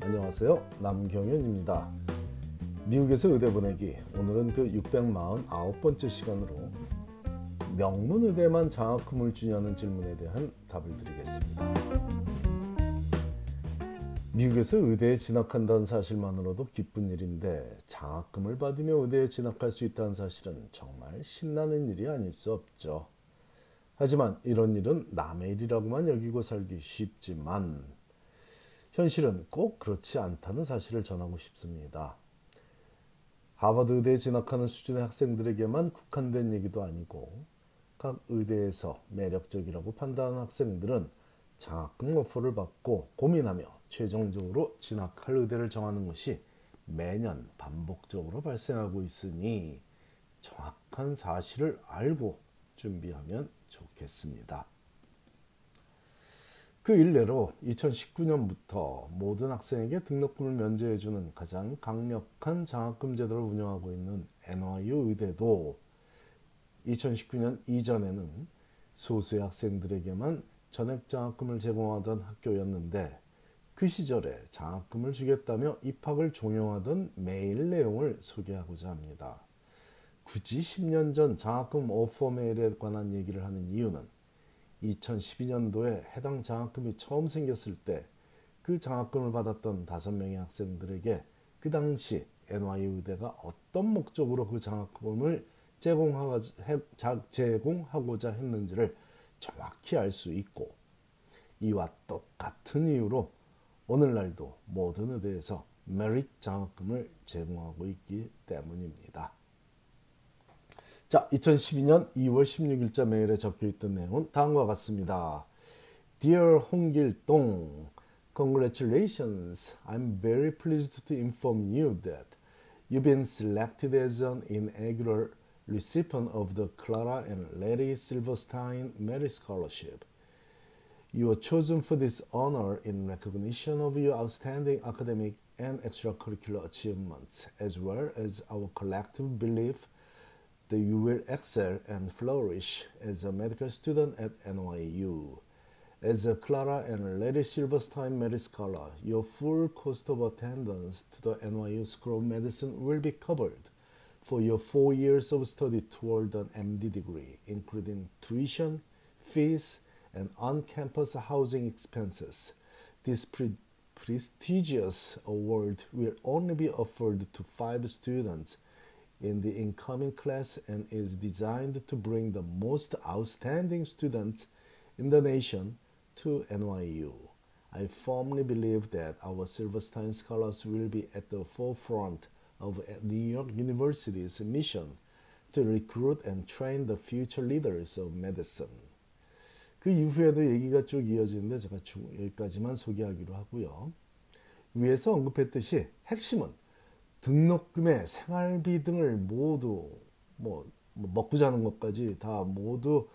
안녕하세요. 남경현입니다. 미국에서 의대 보내기 오늘은 그 649번째 시간으로 명문 의대만 장학금을 주냐는 질문에 대한 답을 드리겠습니다. 미국에서 의대에 진학한다는 사실만으로도 기쁜 일인데 장학금을 받으며 의대에 진학할 수 있다는 사실은 정말 신나는 일이 아닐 수 없죠. 하지만 이런 일은 남의 일이라고만 여기고 살기 쉽지만 현실은 꼭 그렇지 않다는 사실을 전하고 싶습니다. 하버드 의대에 진학하는 수준의 학생들에게만 국한된 얘기도 아니고 각 의대에서 매력적이라고 판단하는 학생들은 장학금 오퍼를 받고 고민하며 최종적으로 진학할 의대를 정하는 것이 매년 반복적으로 발생하고 있으니 정확한 사실을 알고 준비하면 좋겠습니다. 그 일례로 2019년부터 모든 학생에게 등록금을 면제해주는 가장 강력한 장학금 제도를 운영하고 있는 NYU 의대도 2019년 이전에는 소수의 학생들에게만 전액 장학금을 제공하던 학교였는데 그 시절에 장학금을 주겠다며 입학을 종용하던 메일 내용을 소개하고자 합니다. 굳이 10년 전 장학금 오퍼 메일에 관한 얘기를 하는 이유는 2012년도에 해당 장학금이 처음 생겼을 때 그 장학금을 받았던 다섯 명의 학생들에게 그 당시 NYU 의대가 어떤 목적으로 그 장학금을 제공하고자 했는지를 정확히 알 수 있고 이와 똑같은 이유로 오늘날도 모든 의대에서 메리트 장학금을 제공하고 있기 때문입니다. 자, 2012년 2월 16일자 메일에 적혀 있던 내용은 다음과 같습니다. Dear 홍길동, congratulations. I'm very pleased to inform you that you've been selected as an inaugural recipient of the Clara and Larry Silverstein Merit Scholarship. You are chosen for this honor in recognition of your outstanding academic and extracurricular achievements, as well as our collective belief that you will excel and flourish as a medical student at NYU. As a Clara and Larry Silverstein Merit Scholar, your full cost of attendance to the NYU School of Medicine will be covered for your four years of study toward an MD degree, including tuition, fees, and on-campus housing expenses. This pre- prestigious award will only be offered to five students in the incoming class and is designed to bring the most outstanding students in the nation to NYU. I firmly believe that our Silverstein scholars will be at the forefront of New York University's mission to recruit and train the future leaders of medicine. 그 이후에도 얘기가 쭉 이어지는데 제가 여기까지만 소개하기로 하고요. 위에서 언급했듯이 핵심은 등록금에 생활비 등을 모두 뭐, 뭐 먹고 자는 것까지 다 모두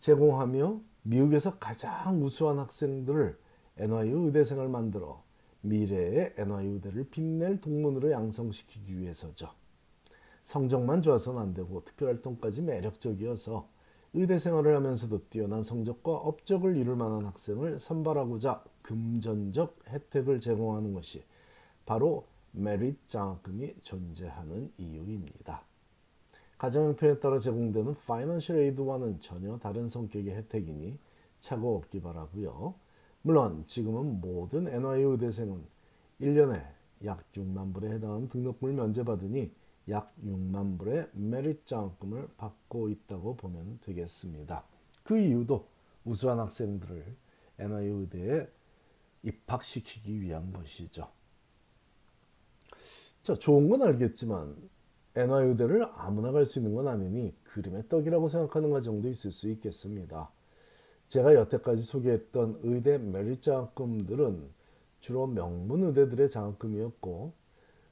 제공하며 미국에서 가장 우수한 학생들을 NYU 의대생을 만들어 미래의 NYU 의대를 빛낼 동문으로 양성시키기 위해서죠. 성적만 좋아서는 안 되고 특별활동까지 매력적이어서 의대 생활을 하면서도 뛰어난 성적과 업적을 이룰 만한 학생을 선발하고자 금전적 혜택을 제공하는 것이 바로 메리트 장학금이 존재하는 이유입니다. 가정 형편에 따라 제공되는 financial aid와는 전혀 다른 성격의 혜택이니 착오 없기 바라고요. 물론 지금은 모든 NYU 의대생은 1년에 약 6만 불에 해당하는 등록금을 면제받으니 약 6만 불의 메리트 장학금을 받고 있다고 보면 되겠습니다. 그 이유도 우수한 학생들을 NYU 의대에 입학시키기 위한 것이죠. 자, 좋은 건 알겠지만 NYU 의대를 아무나 갈 수 있는 건 아니니 그림의 떡이라고 생각하는 가정도 있을 수 있겠습니다. 제가 여태까지 소개했던 의대 메리트 장학금들은 주로 명문 의대들의 장학금이었고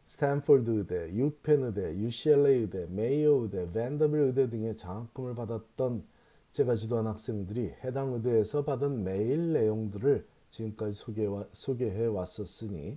스탠포드 의대, 유펜 의대, UCLA 의대, 메이오 의대, 밴더빌트 의대 등의 장학금을 받았던 제가 지도한 학생들이 해당 의대에서 받은 메일 내용들을 지금까지 소개해 왔었으니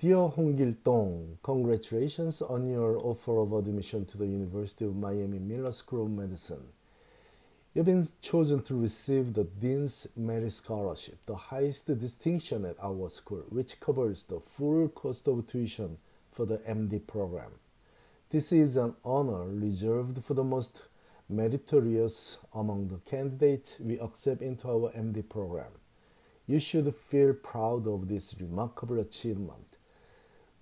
Dear Hong Gil Dong, congratulations on your offer of admission to the University of Miami Miller School of Medicine. You've been chosen to receive the Dean's Merit Scholarship, the highest distinction at our school, which covers the full cost of tuition for the MD program. This is an honor reserved for the most meritorious among the candidates we accept into our MD program. You should feel proud of this remarkable achievement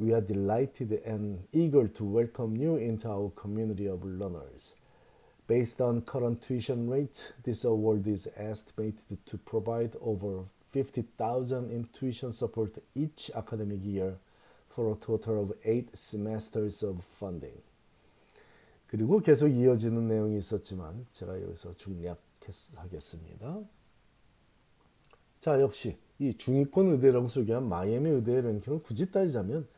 We are delighted and eager to welcome you into our community of learners. Based on current tuition rates, this award is estimated to provide over 50,000 in tuition support each academic year for a total of 8 semesters of funding. 그리고 계속 이어지는 내용이 있었지만 제가 여기서 중략하겠습니다. 자, 역시 이 중위권 의대라고 소개한 마이애미 의대의 랭킹을 굳이 따지자면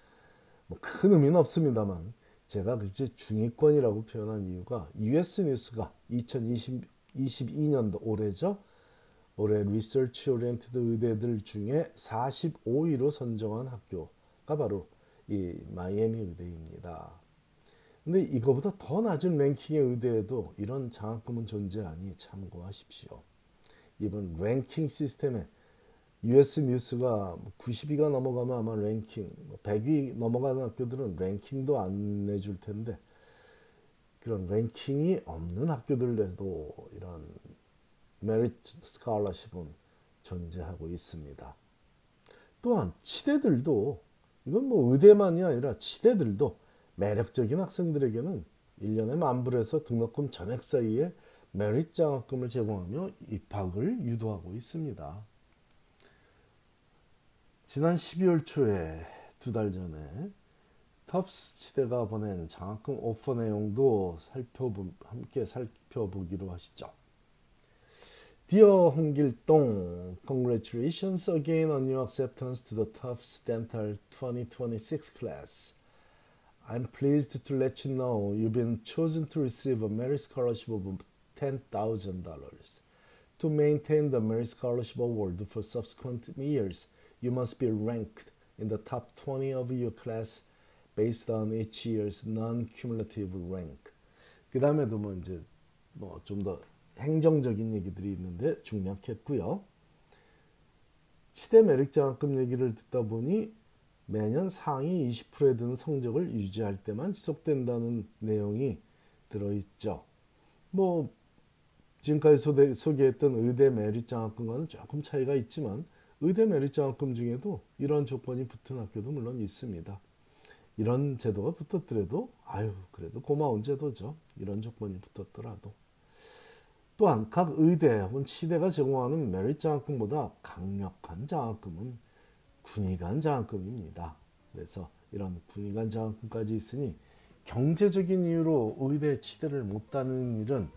뭐 큰 의미는 없습니다만 제가 굳이 중위권이라고 표현한 이유가 US 뉴스가 2022년도 올해죠. 올해 research oriented 의대들 중에 45위로 선정한 학교가 바로 이 마이애미 의대입니다. 근데 이거보다 더 낮은 랭킹의 의대에도 이런 장학금은 존재하니 참고하십시오. 이번 랭킹 시스템에 US 뉴스가 90위가 넘어가면 아마 랭킹, 100위 뭐 넘어가는 학교들은 랭킹도 안 내줄 텐데 그런 랭킹이 없는 학교들에도 이런 메리트 스칼러십은 존재하고 있습니다. 또한 치대들도 이건 뭐 의대만이 아니라 치대들도 매력적인 학생들에게는 1년에 만불에서 등록금 전액 사이에 메리트 장학금을 제공하며 입학을 유도하고 있습니다. 지난 12월 초에 두 달 전에 터프스 치대가 보낸 장학금 오퍼 내용도 살펴보, 함께 살펴보기로 하시죠. Dear 홍길동, congratulations again on your acceptance to the Tufts Dental 2026 class. I'm pleased to let you know you've been chosen to receive a merit scholarship of $10,000. To maintain the merit scholarship award for subsequent years, you must be ranked in the top 20 of your class based on each year's non-cumulative rank. 그 다음에도 뭐 이제 뭐 좀 더 행정적인 얘기들이 있는데 중략했고요. 치대 매력 장학금 얘기를 듣다 보니 매년 상위 20%에 드는 성적을 유지할 때만 지속된다는 내용이 들어있죠. 뭐 지금까지 소개, 소개했던 의대 메리트 장학금과는 조금 차이가 있지만 의대 메리트 장학금 중에도 이런 조건이 붙은 학교도 물론 있습니다. 이런 제도가 붙었더라도 아유 그래도 고마운 제도죠. 이런 조건이 붙었더라도 또한 각 의대 혹은 치대가 제공하는 메리트 장학금보다 강력한 장학금은 군의관 장학금입니다. 그래서 이런 군의관 장학금까지 있으니 경제적인 이유로 의대 치대를 못 따는 일은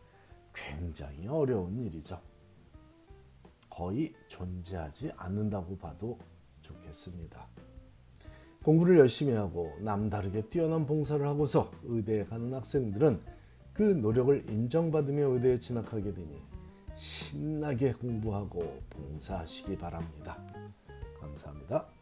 굉장히 어려운 일이죠. 거의 존재하지 않는다고 봐도 좋겠습니다. 공부를 열심히 하고 남다르게 뛰어난 봉사를 하고서 의대에 가는 학생들은 그 노력을 인정받으며 의대에 진학하게 되니 신나게 공부하고 봉사하시기 바랍니다. 감사합니다.